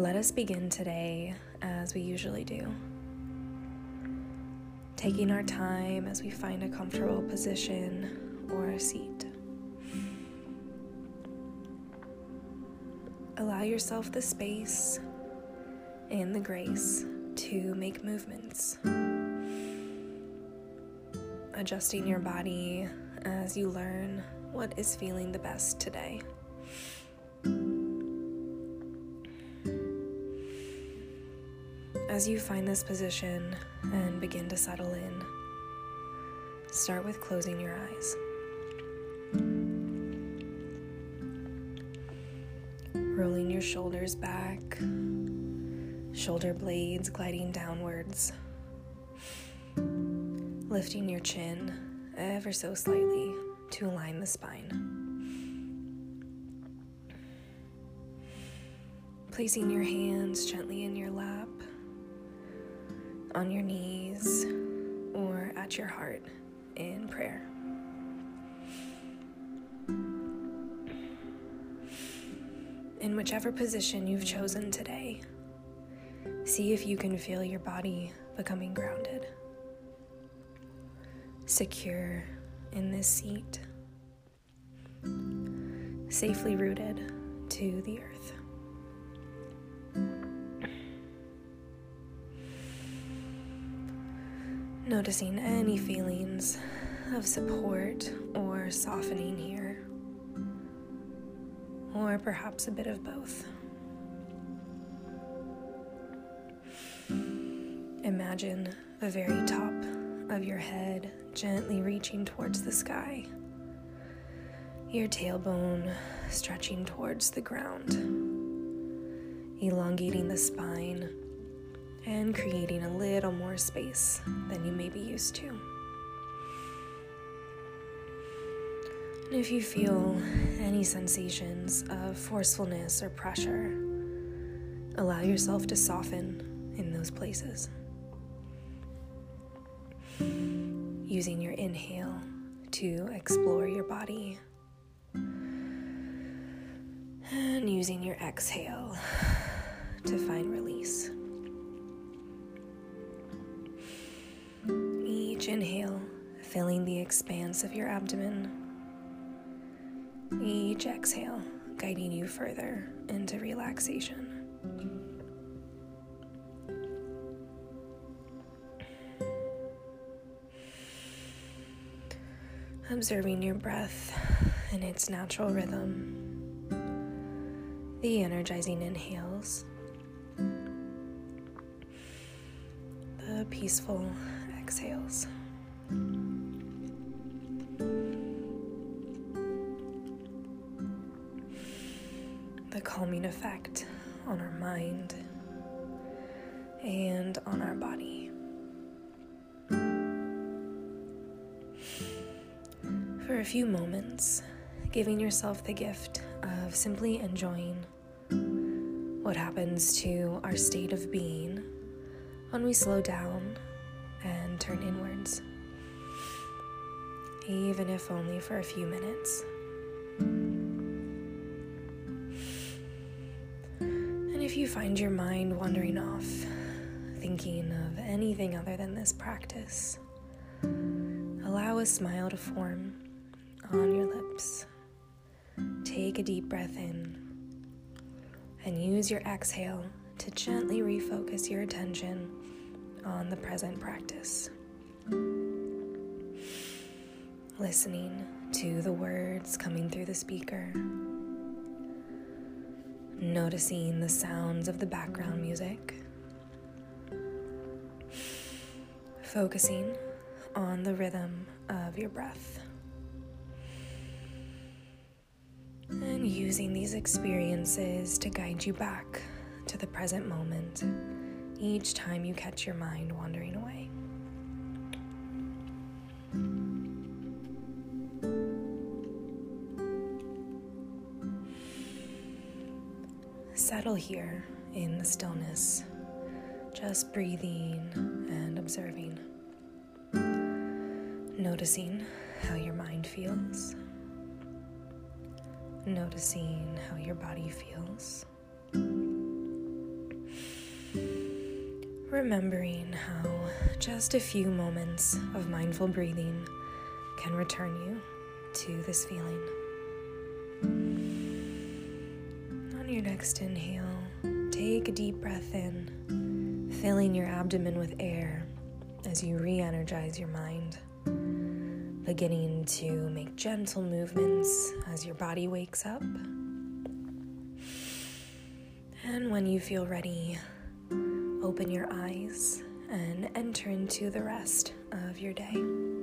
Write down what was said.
Let us begin today as we usually do. Taking our time as we find a comfortable position or a seat. Allow yourself the space and the grace to make movements. Adjusting your body as you learn what is feeling the best today. As you find this position and begin to settle in, start with closing your eyes. Rolling your shoulders back, shoulder blades gliding downwards, lifting your chin ever so slightly to align the spine. Placing your hands gently in your lap on your knees or at your heart in prayer. In whichever position you've chosen today, see if you can feel your body becoming grounded, secure in this seat, safely rooted to the earth. Noticing any feelings of support or softening here, or perhaps a bit of both. Imagine the very top of your head gently reaching towards the sky, your tailbone stretching towards the ground, elongating the spine and creating a little more space than you may be used to. And if you feel any sensations of forcefulness or pressure, allow yourself to soften in those places. Using your inhale to explore your body, and using your exhale to find release. Each inhale filling the expanse of your abdomen. Each exhale guiding you further into relaxation. Observing your breath in its natural rhythm, the energizing inhales, the peaceful exhales. The calming effect on our mind and on our body. For a few moments, giving yourself the gift of simply enjoying what happens to our state of being when we slow down and turn inwards, even if only for a few minutes. And if you find your mind wandering off, thinking of anything other than this practice, allow a smile to form on your lips. Take a deep breath in and use your exhale to gently refocus your attention on the present practice. Listening to the words coming through the speaker. Noticing the sounds of the background music. Focusing on the rhythm of your breath. And using these experiences to guide you back to the present moment each time you catch your mind wandering away. Settle here in the stillness, just breathing and observing. Noticing how your mind feels, noticing how your body feels remembering how just a few moments of mindful breathing can return you to this feeling. On your next inhale, take a deep breath in, filling your abdomen with air as you re energize your mind, beginning to make gentle movements as your body wakes up. And when you feel ready, open your eyes and enter into the rest of your day.